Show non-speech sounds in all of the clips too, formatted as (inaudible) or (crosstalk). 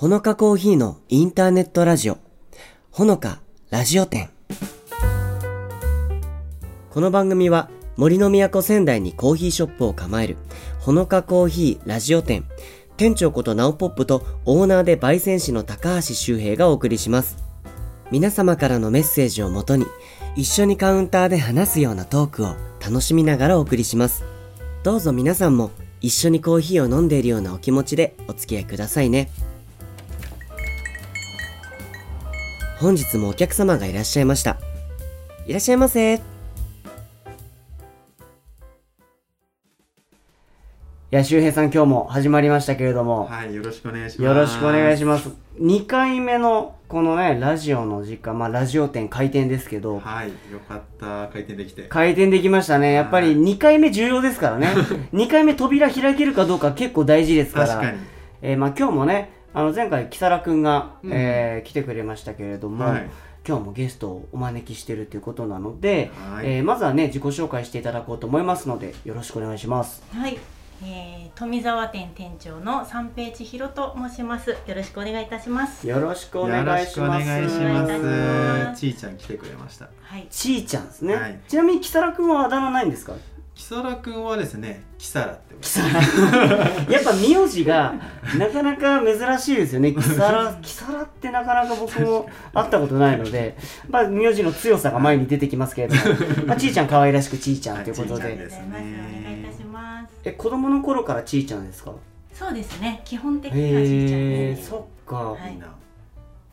ほのかコーヒーのインターネットラジオ、ほのかラジオ店。この番組は森の都仙台にコーヒーショップを構えるほのかコーヒーラジオ店、店長ことナオポップとオーナーで焙煎士の高橋周平がお送りします。皆様からのメッセージをもとに一緒にカウンターで話すようなトークを楽しみながらお送りします。どうぞ皆さんも一緒にコーヒーを飲んでいるようなお気持ちでお付き合いくださいね。本日もお客様がいらっしゃいました。いらっしゃいませ。いや、周平さん今日も始まりましたけれども、はい、よろしくお願いします。よろしくお願いしまます。2回目のこのね、ラジオの時間、まあラジオ店開店ですけど、はい、よかった、開店できて。開店できましたね。やっぱり2回目重要ですからね。(laughs) 2回目扉開けるかどうか結構大事ですから。確かに。えーまあ今日もね、あの前回、木更くんが、うんえー来てくれましたけれども、はい今日もゲストをお招きしてるということなので、はいえーまずはね、自己紹介していただこうと思いますので、よろしくお願いします。はい、えー、富沢店店長の三平千尋と申します。よろしくお願いいたします。よろしくお願よろいします。しくお願いしま。ますすちーちゃん来てくれました。はい、ちーちゃんですね。はいちなみに、木更くんはあだ名ないんですか？きさらくんはですね、きさらってこと。(laughs) やっぱ名字がなかなか珍しいですよね。キサラ、キサラってなかなか僕も会ったことないので、まあ名字の強さが前に出てきますけれども、(laughs) まあちーちゃん可愛らしくちーちゃんということはいちーちゃんで、ですねお願いいたします。え、子供の頃からちーちゃんですか？そうですね、基本的にはちいちゃんです。そっか。はい。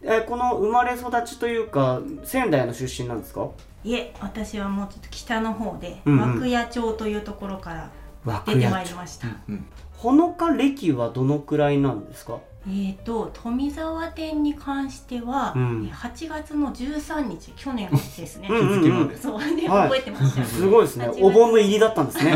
え、この生まれ育ちというか、仙台の出身なんですか？いえ、私はもうちょっと北の方で、うんうん涌谷町というところから涌出てまい。りました。うん。ほのか歴はどのくらいなんですか？えーと富沢店に関しては、うんえー8月の13日去年ですね。うんうんうん気づきまで。そうで、はい覚えてました。すごいですね8。月お盆の入りだったんですね。(laughs)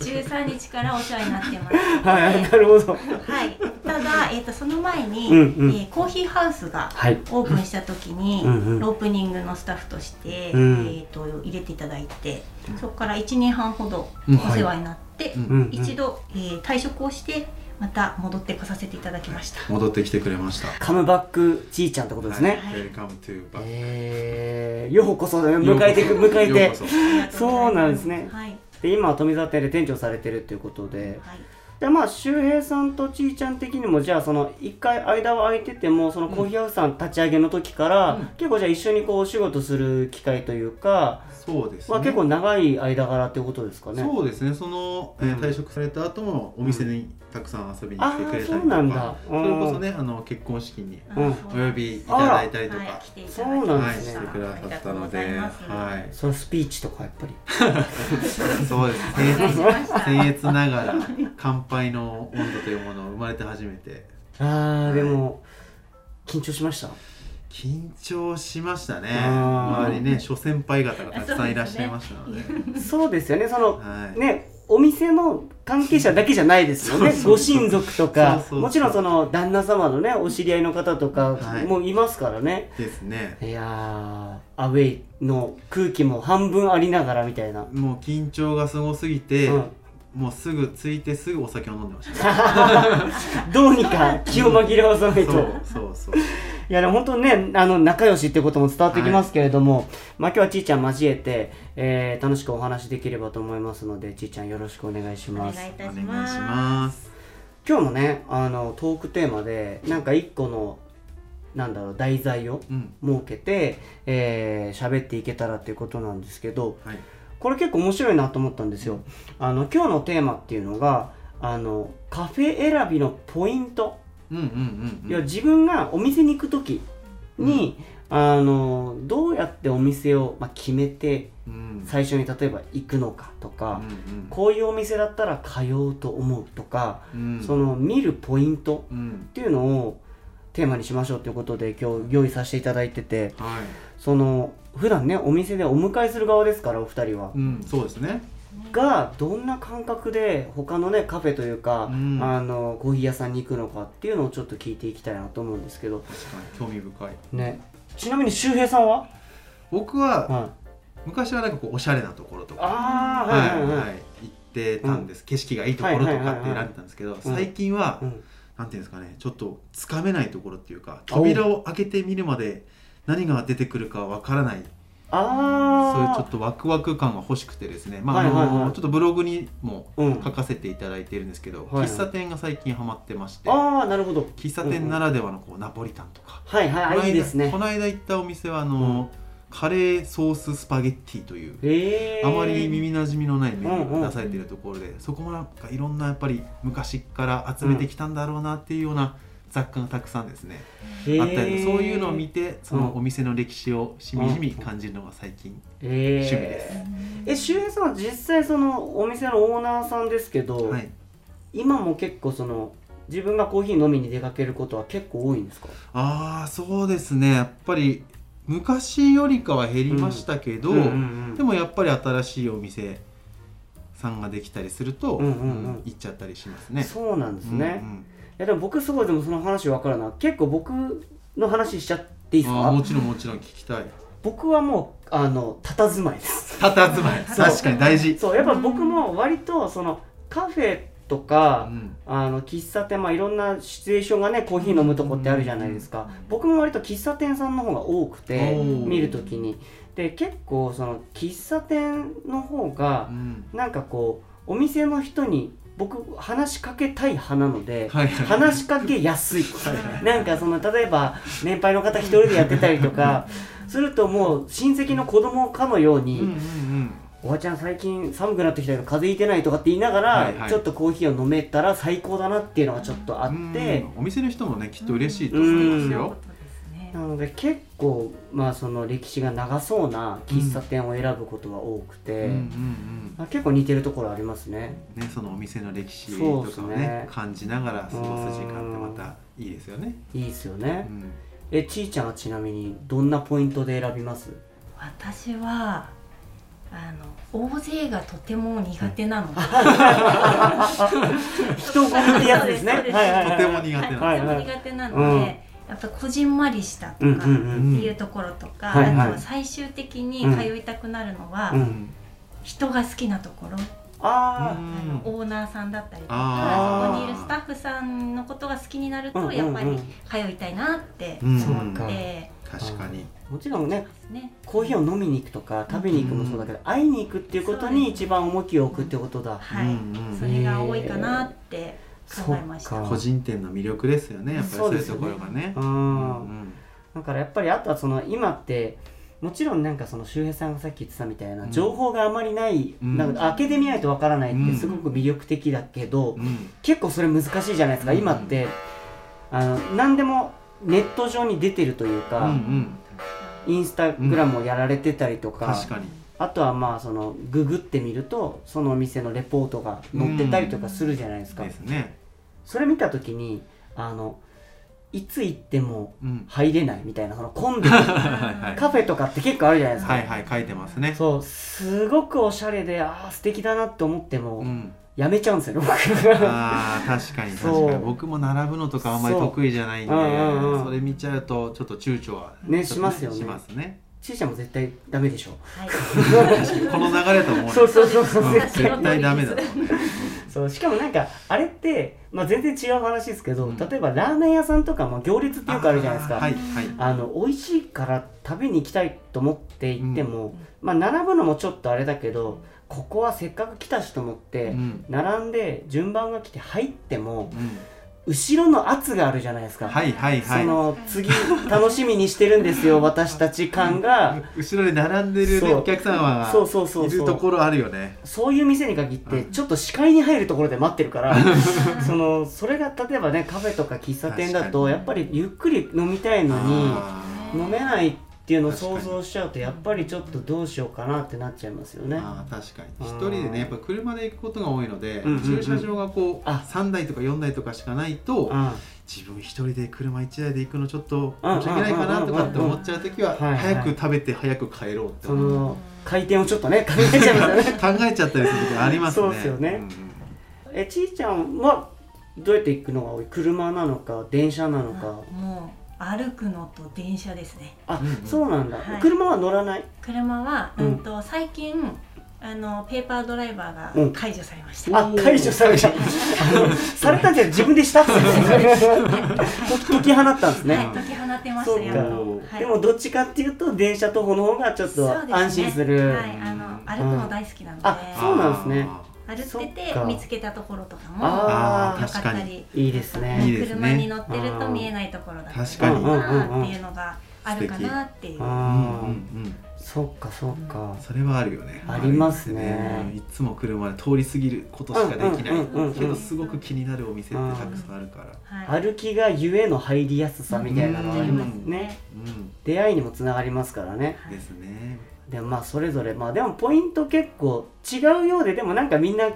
13日からお世話になってます。はい、なるほど。はい、ただ、えー、とその前に、うんうんえーコーヒーハウスがはい。オープンした時に、うんうんオープニングのスタッフとして、うんえー、と入れていただいて、そこから1年半ほどうんお世話になって、うんうんうん一度、えー退職をしてまた戻ってこさせていただきました。戻ってきてくれました。カムバックちーちゃんってことですね。はい。Welcome to back. えー、ようこそ迎えてく迎えて。ようこそ。うなんですね。はい、で今は富澤店で店長されてるっていうことで。はい。でまあ周平さんとちーちゃん的にもじゃあその一回間は空いててもそのコーヒーハウスさん立ち上げの時から、うん。結構じゃあ一緒にこうお仕事する機会というか、そうですね。まあ、結構長い間柄っていうことですかね。そうですね、その、えーうん退職された後もお店にたくさん遊びに来てくれたりとか、それこそね、あの結婚式にお呼びいただいたりとか、はい、来ていたそうだきましなんですね。はいしてくださったので、はい、そのスピーチとかやっぱり。(laughs) そうですお願いしました僭越ながら乾杯の温度というものを生まれて初めて。あーでも緊張しました？緊張しましたね。周りね諸先輩方がたくさんいらっしゃいましたので。そうですよね。そのはい、ね、お店の関係者だけじゃないですよね。ご親族とかもちろんその旦那様のね、お知り合いの方とかはいもいますからね。ですねい、やー、アウェイの空気も半分ありながらみたいな。もう緊張がすごすぎて、うんもうすぐ着いてすぐお酒を飲んでました (laughs) どうにか気を紛らわさないと。そうそうそういやでも本当にね、あの仲良しってことも伝わってきますけれども、まあ今日はちーちゃん交えて、えー楽しくお話できればと思いますので、ちーちゃんよろしくお願いしおます。願いいたします。今日もねあのトークテーマでなんか一個のなんだろう題材をうん。設けてえー喋、っていけたらっていうことなんですけどはい。これ結構面白いなと思ったんですよ。あの今日のテーマっていうのがあのカフェ選びのポイント、うんうんうんうん。いや自分がお店に行く時に、あのどうやってお店を、まあ、決めてうん。最初に例えば行くのかとか、うんこういうお店だったら通おうと思うとか、うん。その見るポイントうん。っていうのをテーマにしましょうということで今日用意させていただいててはい。その普段ねお店でお迎えする側ですからお二人は。うんそうですねがどんな感覚で他のねカフェというか、うん。あのコーヒー屋さんに行くのかっていうのをちょっと聞いていきたいなと思うんですけど。確かに興味深い。ね。ちなみに周平さんは、僕ははい、昔はなんかこうおしゃれなところとかああははいいはい。はい、はい行ってたんです、景色がいいところとかって選んでたんですけど、最近はうん。なんていうんですかねちょっとつかめないところっていうか扉を開けてみるまで何が出てくるかわからないそういうちょっとワクワク感が欲しくてですね。まあ、はいはいはい。あのちょっとブログにもうん。書かせていただいているんですけど、はいはい。喫茶店が最近ハマってましてああなるほど。喫茶店ならではのこうナポリタンとか、はいはいあこの間いいですね。この間行ったお店はあの、カレーソーススパゲッティというあまり耳なじみのないメニューうんうんが出されているところで、そこもなんかいろんなやっぱり昔から集めてきたんだろうなっていうような雑貨がたくさんですね、あったりそういうのを見てそのうんお店の歴史をしみじみ感じるのが最近、趣味です。え周平さんは実際そのお店のオーナーさんですけど、はい、今も結構その自分がコーヒー飲みに出かけることは結構多いんですか？ああそうですね。やっぱり昔よりかは減りましたけど、でもやっぱり新しいお店さんができたりすると、行っちゃったりしますね。そうなんですね、うんうん。いやでも僕すごいでもその話分かるな結構僕の話しちゃっていいですか？もちろんもちろん聞きたい。僕はもうあの佇まいです。たたずまい確かに大事。そう。やっぱ僕も割とそのカフェとか、うん。あの喫茶店まあいろんなシチュエーションがねコーヒー飲むとこってあるじゃないですか、僕も割と喫茶店さんの方が多くて見るときに。で結構その喫茶店の方がうん。なんかこうお店の人に僕話しかけたい派なので、はい話しかけやすい。はいなんかその例えば年配の方一人でやってたりとかするともう親戚の子供かのように、うんうんうん。おばちゃん最近寒くなってきたけど風邪ひいてないとかって言いながら、はいはい。ちょっとコーヒーを飲めたら最高だなっていうのがちょっとあって、うん。お店の人もねきっと嬉しいと思いますよ。こ。とですねなので結構まあその歴史が長そうな喫茶店を選ぶことが多くて、うんうんうん。まあ結構似てるところありますね。ねそのお店の歴史とかをねね感じながら過ごす時間ってまたいいですよね。いいですようね、ん。えちーちゃんはちなみにどんなポイントで選びます？私はあの大勢がとても苦手なので、(laughs) 人混みってやつですね。とても苦手はい、となても苦手なので、やっぱこじんまりしたとか、うんうんうん。っていうところとか、あとは最終的に通いたくなるのは、うん。人が好きなところ、ああ、うんオーナーさんだったりとかそこにいるスタッフさんのことが好きになると、うんうんうん。やっぱり通いたいなってうん。そう思かって確かに。もちろんねね。コーヒーを飲みに行くとか食べに行くもそうだけど、会いに行くっていうことに一番重きを置くってことだ、はい、うんうん。それが多いかなって考えました。そっか個人店の魅力ですよねやっぱりそういうところがね。ううんん。だからやっぱりあとはその今ってもちろんなんかその周平さんがさっき言ってたみたいな、うん。情報があまりない、うん。なんか開けてみないとわからないってすごく魅力的だけど、うん。結構それ難しいじゃないですか、うん。今って。あの何でもネット上に出てるというか、うんうん。インスタグラムをやられてたりとか、確かに。あとはまあそのググってみるとそのお店のレポートが載ってたりとかするじゃないですか、ですね。それ見た時にあのいつ行ってもうん。入れないみたいなその混んでる (laughs) カフェとかって結構あるじゃないですか、はいはい書いてますね。そうすごくおしゃれでああ素敵だなって思っても、うん。やめちゃうんですよ僕。ああ確かに (laughs) 確かに。僕も並ぶのとかあんまり得意じゃないんでそれ見ちゃうとちょっと躊躇はねしますよねしますねちいちゃんも絶対ダメでしょ。はい。この流れだと思うね。そうそうそうそう。うん。絶対ダメだそうしかもなんかあれって、まあ、全然違う話ですけど、うん。例えばラーメン屋さんとかも行列ってよくあるじゃないですか。あーはいはい。あの美味しいから食べに行きたいと思って行っても、まあ並ぶのもちょっとあれだけどここはせっかく来たしと思って、うん。並んで順番が来て入ってもうん後ろの圧があるじゃないですか、はいはいはい。その次楽しみにしてるんですよ (laughs) 私たち感が。後ろで並んでるねお客様がそうそうそういるところあるよね。そういう店に限ってうん。ちょっと視界に入るところで待ってるから (laughs) そのそれが例えばねカフェとか喫茶店だとやっぱりゆっくり飲みたいのにあ飲めないっていうのを想像しちゃうとやっぱりちょっとどうしようかなってなっちゃいますよね。ーあー確かに。うん一人でねやっぱ車で行くことが多いのでうんうん。うん駐車場がこうあ。3台とか4台とかしかないとうん。自分一人で車1台で行くのちょっと申し訳ないかなとかって思っちゃう時は早く食べて早く帰ろうってそ思うの回転をちょっとね (laughs) 考えちゃいますよね。考えちゃったりする時ありますね。そうですよね。んうんえちいちゃんはどうやって行くのが多い？車なのか電車なのか。もう歩くのと電車ですね。あ、うんうん。そうなんだ、はい。車は乗らない？車は、うん。うんと最近あのペーパードライバーうん。が解除されました。あ解除された。あ (laughs) のされたんじゃ自分でしたってことですね。(laughs) 解き放ったんですね、はい、解き放ってましたそうか、やっと。はい、でもどっちかっていうと電車徒歩の方がちょっと安心する。はい、あの歩くの大好きなので、あそうなんですね歩ってて見つけたところとかもかったり、いいですねいいですね。車に乗ってると見えないところだったり確かっていうのがあるかなっていう。あうんうんーうん。そっかそっか。それはあるよね。ありますね。いつも車で通り過ぎることしかできない。けどすごく気になるお店ってたくさんあるから。はい。歩きがゆえの入りやすさみたいなのはありますね。うん。出会いにもつながりますからね。ですねでもまあそれぞれまあでもポイント結構違うようででもなんかみんな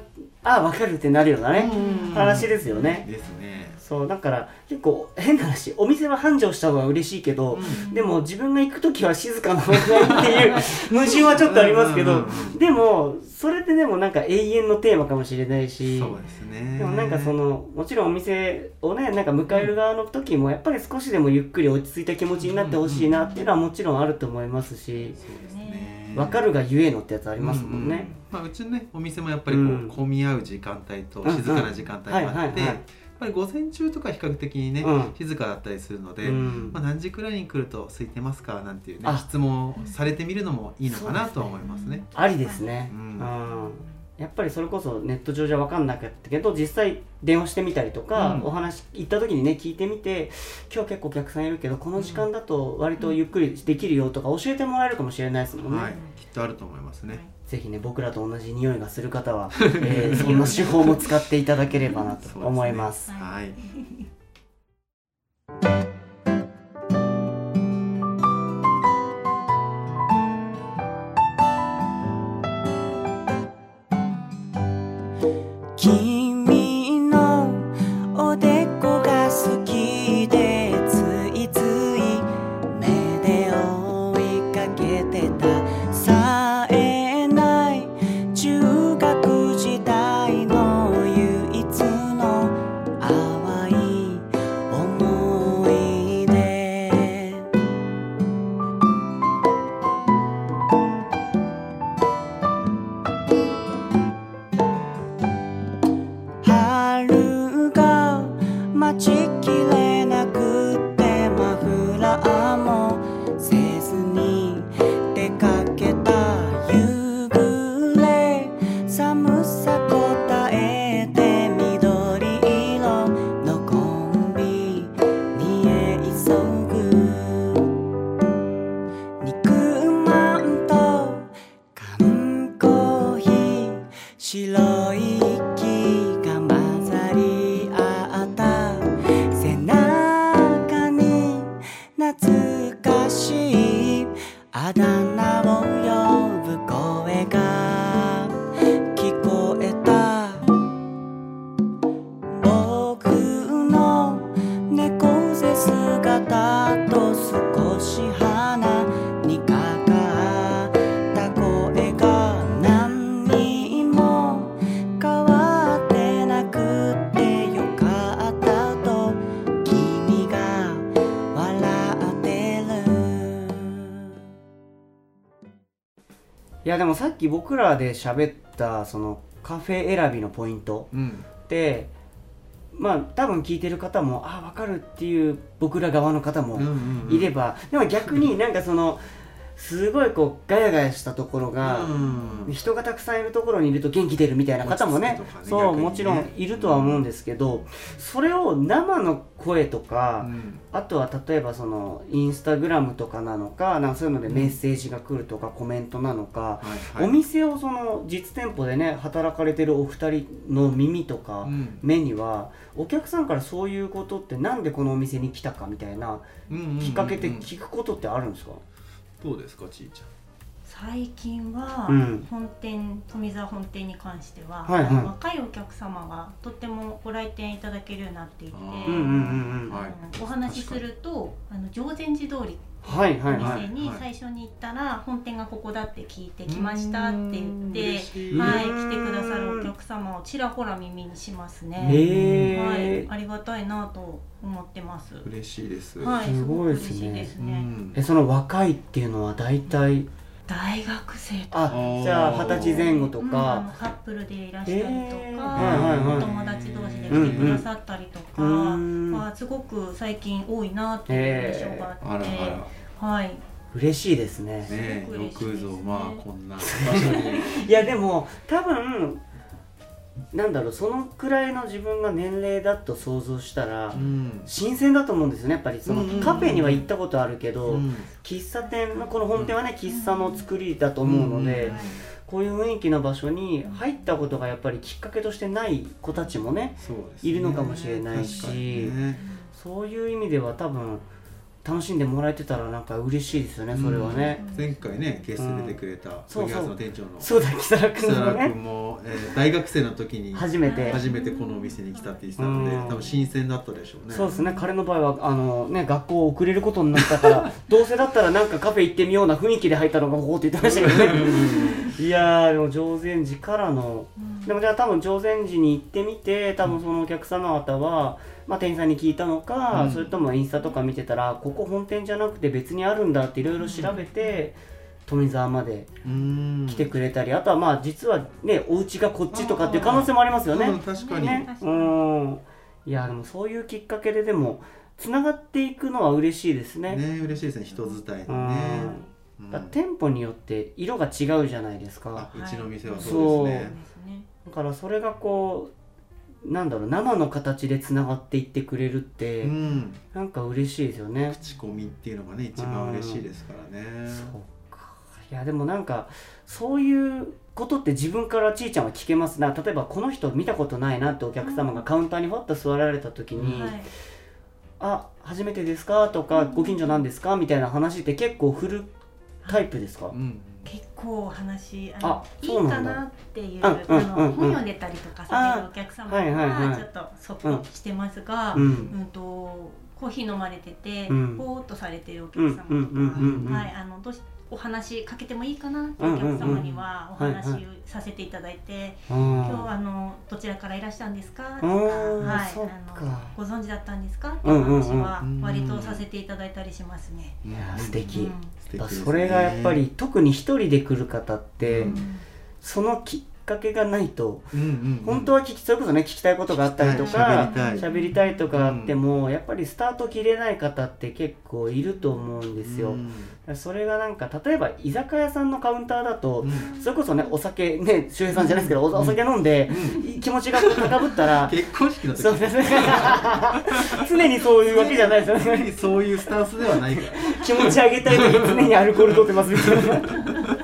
ああ分かるってなるようなねうん。話ですよね。ですねそうだから結構変な話お店は繁盛した方が嬉しいけど、うん。でも自分が行く時は静かな方がいいっていう (laughs) 矛盾はちょっとありますけどうんうんうんでもそれってでもなんか永遠のテーマかもしれないしそうですね。でもなんかそのもちろんお店をねなんか迎える側の時もやっぱり少しでもゆっくり落ち着いた気持ちになってほしいなっていうのはもちろんあると思いますしそうですね。分かるがゆえのってやつありますもんね。うまあ、うちのねお店もやっぱりこう、うん。混み合う時間帯とうんうん静かな時間帯もあって、はいはいはいやっぱり午前中とか比較的にね、うん。静かだったりするので、うん。まあ、何時くらいに来ると空いてますかなんていうねあ。質問をされてみるのもいいのかなとは思いますね。ありですね、ううん。んやっぱりそれこそネット上じゃ分かんなかったけど実際電話してみたりとか、うん。お話行った時にね聞いてみて今日結構お客さんいるけどこの時間だと割とゆっくりできるよとか教えてもらえるかもしれないですもんね、はい、きっとあると思いますね。ぜひね僕らと同じ匂いがする方は、えー (laughs) そんな手法も使っていただければなと思いますはい。き僕らで喋ったそのカフェ選びのポイントうん。でまあ多分聞いてる方もあ分かるっていう僕ら側の方もうんうんうんいれば、でも逆になんかそのすごいこうガヤガヤしたところが、うん。人がたくさんいるところにいると元気出るみたいな方もねねそう、もちろんいるとは思うんですけどそれを生の声とか、うん。あとは例えばそのインスタグラムとかなのかなんかそういうのでメッセージが来るとかコメントなのか、はいはい。お店をその実店舗でね働かれてるお二人の耳とかうん。目にはお客さんからそういうことってなんでこのお店に来たかみたいなうんうんうんうん。きっかけって聞くことってあるんですか、どうですかちいちゃん。最近はうん。本店、富澤本店に関しては、はいはい。若いお客様がとってもご来店いただけるようになっていて、お話しするとあの常禅寺通りはいはいおはい店に最初に行ったら本店がここだって聞いてきましたって言うん。ってはい、うん来てくださるお客様をちらほら耳にしますね。へえ、はい、ありがたいなと思ってます。嬉しいです。はい、すすごいですね。嬉しいですね。うん。えその若いっていうのは大体大学生とか。あじゃあ二十歳前後とうんあかの、カップルでいらしたりとか、えーはいはいはい。お友達同士で来てくださったりとか、うんまあ、すごく最近多いなっていう印象があって、あはい、嬉しいですね。らねすごく嬉しいですね。よくぞまあこんな (laughs) いやでも多分なんだろうそのくらいの自分が年齢だと想像したら、うん。新鮮だと思うんですよねやっぱりそのうん。うんうんカフェには行ったことあるけど、うん。喫茶店のこの本店はね喫茶の作りだと思うので、こういう雰囲気の場所に入ったことがやっぱりきっかけとしてない子たちもねね。いるのかもしれないしね。そういう意味では多分楽しんでもらえてたらなんか嬉しいですよねそれはね、前回ねゲストで出てくれたそうそう。杉原の店長の。そうだ木更木君の更君ね。も、えー大学生の時に初めて。初めてこのお店に来たって言ってたのでうん。多分新鮮だったでしょうね。そうですね。彼の場合はあの、ね、学校遅れることになったからどうせだったらなんかカフェ行ってみような雰囲気で入ったのがここって言ってましたけどね。いやーでも常禅寺からのうんでもじゃあ多分常禅寺に行ってみて多分そのお客様方は、まあ、店員さんに聞いたのか、うん。それともインスタとか見てたらここ本店じゃなくて別にあるんだっていろいろ調べて、富沢までうん。来てくれたり、あとはまあ実はねお家がこっちとかっていう可能性もありますよね。うん確かに、ね。確かに。うん。いやでもそういうきっかけででもつながっていくのは嬉しいですね。ね嬉しいですね人伝いね、うんだから店舗によって色が違うじゃないですか。あうちの店はそそうでですすね。だからそれがこうなんだろう生の形でつながっていってくれるって、ねうん。なんか嬉しいですよね。口コミっていうのがね一番嬉しいですからね。そうか。いやでもなんかそういうことって自分からちいちゃんは聞けますな。例えばこの人見たことないなってお客様がカウンターにふわっと座られた時に「はい。あ初めてですか?」とか「ご近所なんですか?」みたいな話って結構振るタイプですか、うん結構話あのあいいそうなんだ。かなっていううんあうんうんうん。の本読んでたりとかされるお客様はいはいはいはちょっとそっとしてますが、ううんんとコーヒー飲まれてて、うん。ぼーっとされてるお客様とか、うんうんうんうんうん。はいあのどうしお話かけてもいいかなっていうお客様にはお話をさせていただいて、今今日はあのどちらからいらしたんですか？とか、うんはい、あか。のご存知だったんですか？っていう話は割とさせていただいたりしますね。いや素敵、うん。素敵ですね。それがやっぱり特に一人で来る方って、うん。そのきっかけがないとうんうんうん。本当は聞きそれこそね聞きたいことがあったりとか喋りたい。喋りたいとかあっても、やっぱりスタート切れない方って結構いると思うんですよ、うん。それがなんか例えば居酒屋さんのカウンターだと、うん。それこそねお酒ね周平さんじゃないですけど、おお酒飲んで、う気持ちが高ぶったら結婚式の時。そうですね常にそういうわけじゃないですよね。常にそういうスタンスではないから。気持ち上げたい時常にアルコール取ってますみたいな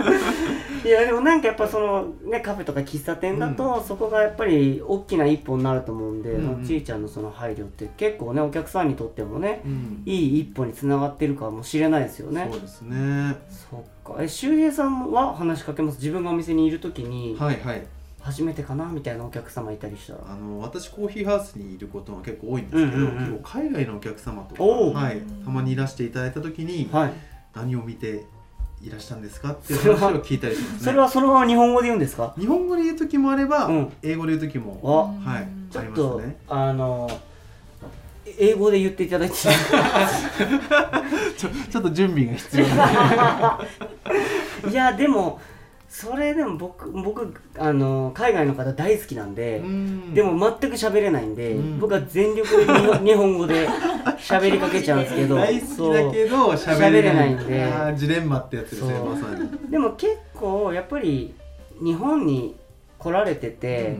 いやでもなんかやっぱそのねカフェとか喫茶店だと、そこがやっぱり大きな一歩になると思うんで、うん。ちいちゃんのその配慮って結構ねお客さんにとってもね、うん。いい一歩につながってるかもしれないですよね。そうですね。そっか。え周平さんは話しかけます？自分がお店にいる時に、はいはい。初めてかな？みたいなお客様いたりしたら。あの私コーヒーハウスにいることが結構多いんですけど、うんうんうん。結構海外のお客様とか、はい、たまにいらしていただいた時に、はい。何を見ていらしたんですかっていう話を聞いたりしますね。それはそのまま日本語で言うんですか？日本語で言う時もあれば、うん。英語で言う時もあはいありちょっと、ますね。あの英語で言っていただいて。(laughs) ちょちょっと準備が必要な。(laughs) いやでもそれでも僕僕あの海外の方大好きなんで、うん。でも全く喋れないんで、うん。僕は全力で日本 (laughs) 語で喋りかけちゃうんですけど大好きだけど喋れないんで。ジレンマってやつですねまさに。でも結構やっぱり日本に来られてて、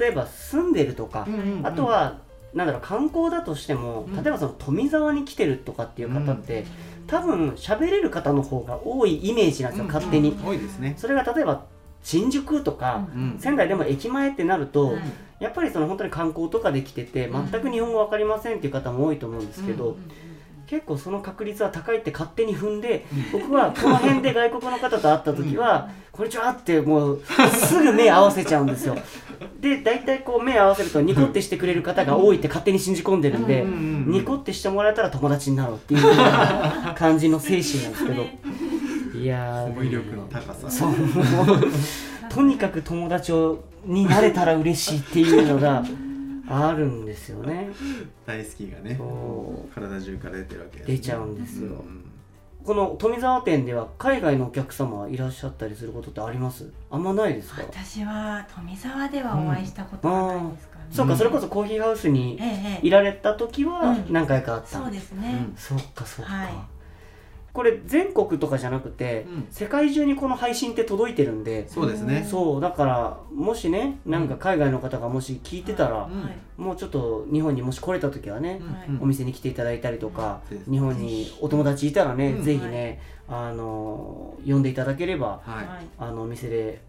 例えば住んでるとか、うんうんうん。あとはなんだろう観光だとしても、うん。例えばその富沢に来てるとかっていう方って、多分喋れる方の方が多いイメージなんですよ、勝手に、多いですね。それが例えば新宿とか、うん。仙台でも駅前ってなると、はいやっぱりその本当に観光とかで来ててうん。全く日本語わかりませんっていう方も多いと思うんですけど、うん結構その確率は高いって勝手に踏んで、僕はこの辺で外国の方と会った時は「こん。にちは」ってもうすぐ目合わせちゃうんですよ。で大体こう目合わせるとニコってしてくれる方が多いって勝手に信じ込んでるんで、ニコってしてもらえたら友達になろうっていう感じの精神なんですけど。いやー。力の高さ。そうとにかく友達をになれたら嬉しいっていうのがあるんですよね。大好きがね体中から出てるわけですね。出ちゃうんですよ。うんここの富澤店では海外のお客様いらっしゃったりすることってあります？あんまないですか？私は富沢ではお会いしたことはないですかね、そうかそれこそコーヒーハウスにええええ。いられた時はうん。何回かあった、そうですね、うん。そっかそっか、はいこれ全国とかじゃなくて、うん。世界中にこの配信って届いてるんでそうですね。そうだからもしねなんか海外の方がもし聞いてたら、うん。はい。もうちょっと日本にもし来れた時はね、うんお店に来ていただいたりとか、うん。日本にお友達いたらね、うん。ぜひね、あの呼んでいただければはい。はい。あのお店で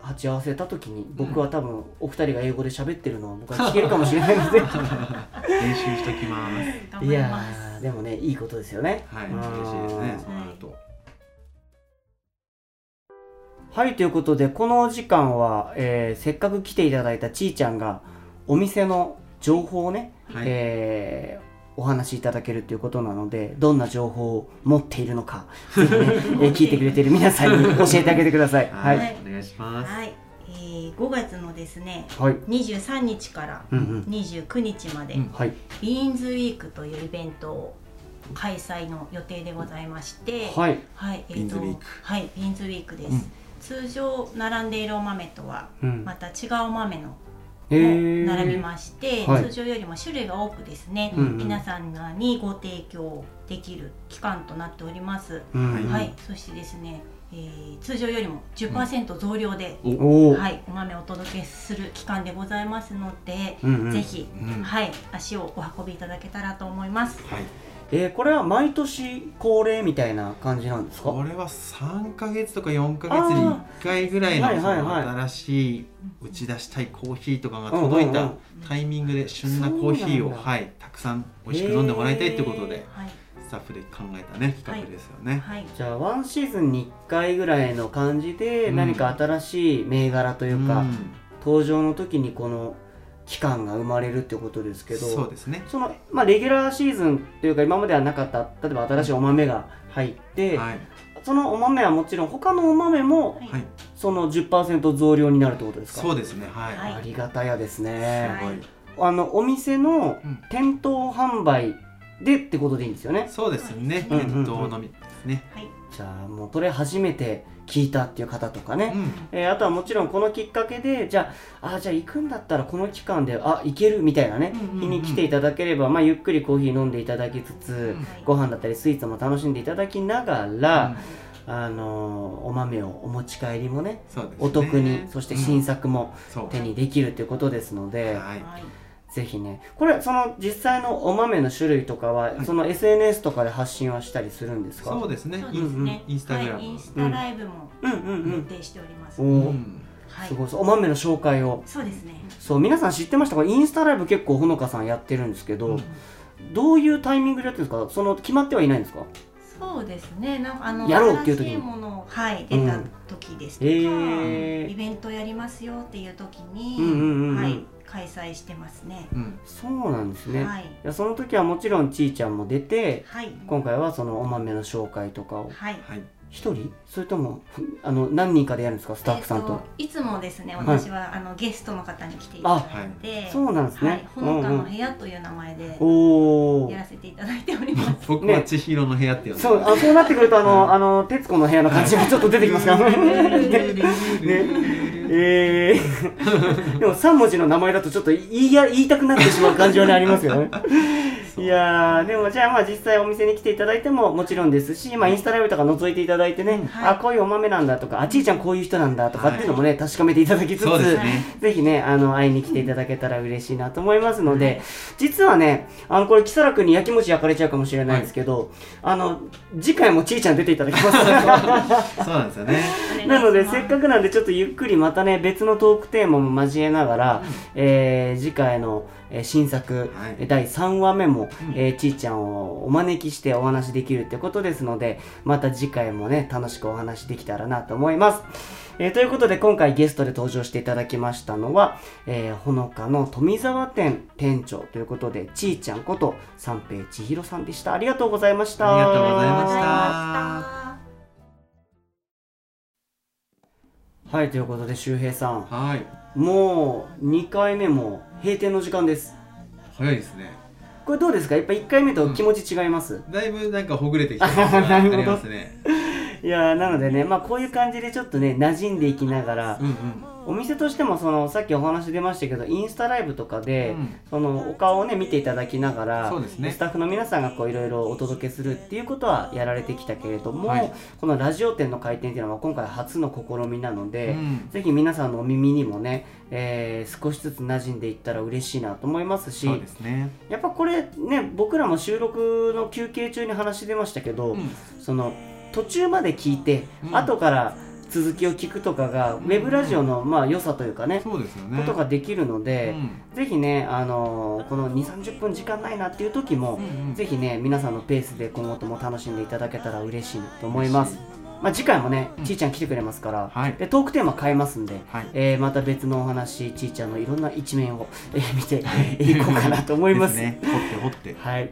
鉢合わせた時に僕は多分お二人が英語で喋ってるのを僕は聞けるかもしれないので。(laughs) 練習しときます。頑いや張りますーでもねいいことですよね。はいうん。嬉しいですねそうなると。はいということでこのお時間は、えーせっかく来ていただいたちーちゃんがお店の情報をね、はい。えーお話しいただけるということなのでどんな情報を持っているのかね、(laughs) えー聞いてくれている皆さんに教えてあげてください。ははいい、はい。お願いします。はい、えー、5月のですねはい。23日からうんうん。29日まで、うん。はい。ビーンズウィークというイベントを開催の予定でございまして、はい。はい、えーとビーンズウィーク。はい、ビーンズウィークです。うん。通常並んでいるお豆とはうん。また違うお豆のも並びまして、はい。通常よりも種類が多くですね、うんうん。皆さんにご提供できる期間となっております。うん。はい、そしてですね、えー通常よりも10%増量で、おおお、はい、お豆をお届けする期間でございますので、うんうん。ぜひ、うん。はい、足をお運びいただけたらと思います。はい。えーこれは毎年恒例みたいな感じなんですか？これは3ヶ月とか4ヶ月に1回ぐらいの新しい打ち出したいコーヒーとかが届いたうんうんうんタイミングで旬なコーヒーをはいたくさん美味しく飲んでもらいたいってことで。はい、スタッフで考えたね企画ですよね。はい、じゃあワンシーズンに1回ぐらいの感じでうん。何か新しい銘柄というか、うん。登場の時にこの期間が生まれるってことですけどそうですね。その、まあ、レギュラーシーズンというか今まではなかった例えば新しいお豆が入って、はい。そのお豆はもちろん他のお豆もはい。はい。その10%増量になるってことですか？そうですね。はい。はい。ありがたやですね、はい。すあのお店のうん。店頭販売でってことでいいんですよね？そうですね。そうですね店頭のみですね。はい、じゃあもうこれ初めて聞いたっていう方とかね、うん。えーあとはもちろんこのきっかけでじゃああじゃあ行くんだったらこの期間であ行けるみたいなね、うんうんうん。日に来ていただければ、まあ、ゆっくりコーヒー飲んでいただきつつ、うんご飯だったりスイーツも楽しんでいただきながら、あのーお豆をお持ち帰りもねね。お得にそして新作も手にできるということですので、はい。はい、ぜひねこれその実際のお豆の種類とかは、はい。その SNS とかで発信はしたりするんですか？そうですね。そうですね。インスタグラム。はい、インスタライブも予定しております。す、ごいお豆の紹介を。そうですね。そう皆さん知ってましたか？インスタライブ結構ほのかさんやってるんですけど、うん。どういうタイミングでやってるんですか？その決まってはいないんですか？そうですね。なんかあのやろうっていう時に。新しいものをはい出た時ですとか、イベントやりますよっていう時に、うんうんうんうん。はい開催してますね。うん。そうなんですね、い、はい。やその時はもちろんちーちゃんも出てはい。今回はそのお豆の紹介とかを。はい。はい。一人？それともふあの何人かでやるんですか？スタッフさんと、えっいつもですね、はい。私は、あのゲストの方に来ていただいて、そうなんですね、はい、ほのかうんうんの部屋という名前でおおやらせていただいております。(laughs) 僕は千尋の部屋って呼んでそうあそうなってくるとあの、あの徹子の部屋の感じがちょっと出てきますから (laughs) えー、(laughs) でも3文字の名前だとちょっと言いや言いたくなってしまう感じはねありますよね。いやーでもじゃあまあ実際お店に来ていただいてももちろんですし、まあ、インスタライブとか覗いていただいてね、はい。あこういうお豆なんだとかあちいちゃんこういう人なんだとかっていうのもね、確かめていただきつつ、そうですね。ぜひねあの会いに来ていただけたら嬉しいなと思いますので、実はねあのこれ木更君に焼きもち焼かれちゃうかもしれないんですけど、あの次回もちいちゃん出ていただきます。(laughs) そうなんですよね。なのでせっかくなんでちょっとゆっくりまたね別のトークテーマも交えながら、えー次回の、えー新作、はい。えー第3話目も、うん。えーちーちゃんをお招きしてお話できるってことですのでまた次回もね楽しくお話できたらなと思います。えーということで今回ゲストで登場していただきましたのは、えーほのかの富沢店店長ということでちーちゃんこと三平千尋さんでした。ありがとうございました。ありがとうございましたはいということで周平さん。はい。もう2回目も閉店の時間です。早いですね。これどうですか？やっぱ1回目と気持ち違います、だいぶなんかほぐれてきた感じが (laughs) ありますね。いやーなのでねまあこういう感じでちょっとね馴染んでいきながら、うんうんお店としてもそのさっきお話出ましたけどインスタライブとかで、うん。そのお顔をね見ていただきながらそうですね。スタッフの皆さんがこういろいろお届けするっていうことはやられてきたけれども、はい。このラジオ店の開店っていうのは今回初の試みなので、うん。ぜひ皆さんのお耳にもね、えー少しずつ馴染んでいったら嬉しいなと思いますしそうですね。やっぱこれね僕らも収録の休憩中に話出ましたけど、うん。その途中まで聞いて、うん。後から続きを聞くとかが、ウェブラジオのまあ良さというかね、そうですよね。ことができるので、うん。ぜひね、あのーこの2 3 0分時間ないなっていう時も、ぜひね皆さんのペースで今後とも楽しんでいただけたら嬉しいと思います。まあ、次回もね、うん。ちーちゃん来てくれますから、はい。でトークテーマ変えますんで、はい。えーまた別のお話ちーちゃんのいろんな一面を、えー (laughs) 見ていこうかなと思います。ね。掘って掘って。はい、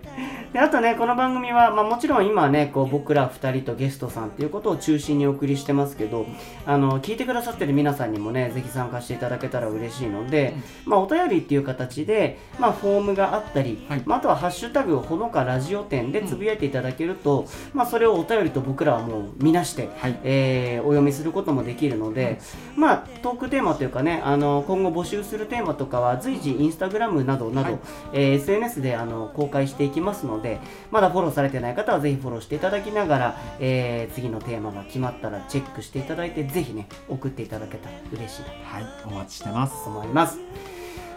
であとねこの番組は、まあ、もちろん今はねこう僕ら2人とゲストさんっていうことを中心にお送りしてますけどあの聞いてくださってる皆さんにもねぜひ参加していただけたら嬉しいので、まあ、お便りっていう形で、まあ、フォームがあったり、はい。まあ、あとは「ハッシュタグほのかラジオ店」でつぶやいていただけると、まあ、それをお便りと僕らはもう見なして、はい。えーお読みすることもできるので、まあ、トークテーマというかねあの今後募集するテーマとかは随時インスタグラムなどなど、はい。えー SNS であの公開していきますのでまだフォローされてない方はぜひフォローしていただきながら、えー次のテーマが決まったらチェックしていただいてぜひね送っていただけたら嬉しいなはい。お待ちしてます。と思います。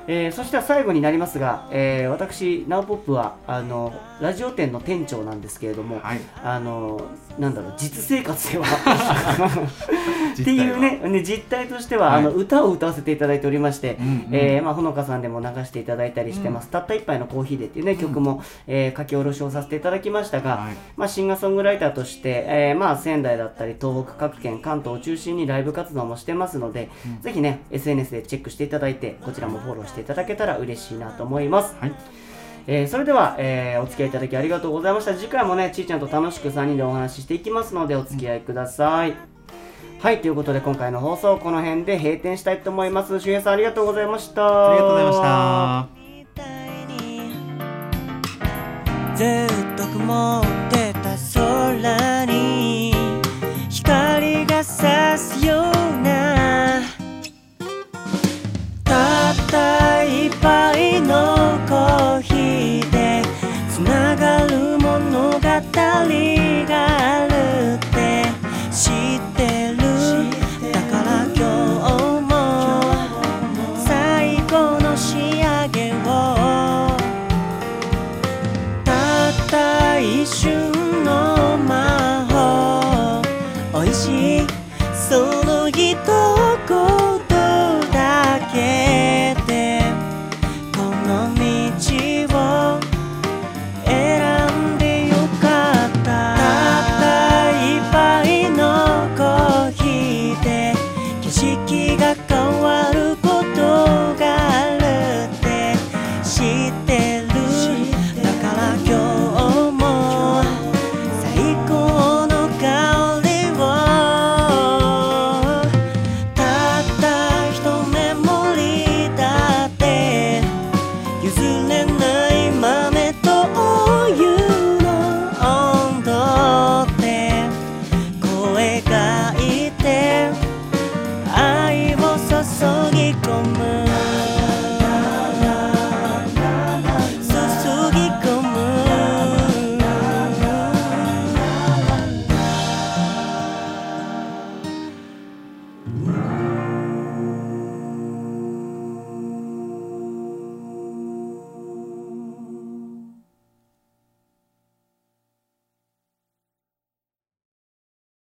えーそして最後になりますが、えー私、ナオポップはあのラジオ店の店長なんですけれども、はい。あのなんだろう実生活では (laughs) っていうねね実態としては、はい。あの歌を歌わせていただいておりまして、うんうんえーまあ、ほのかさんでも流していただいたりしてます「たった一杯のコーヒーで」っていうね曲も、えー書き下ろしをさせていただきましたが、はい。まあ、シンガーソングライターとして、えーまあ、仙台だったり東北各県関東を中心にライブ活動もしてますので、ぜひね SNS でチェックしていただいてこちらもフォローしていただけたら嬉しいなと思います。はい。えーそれでは、えーお付き合いいただきありがとうございました。次回もねちーちゃんと楽しく3人でお話ししていきますのでお付き合いください、はいということで今回の放送この辺で閉店したいと思います。周平さんありがとうございました。ありがとうございました。ずっと曇ってが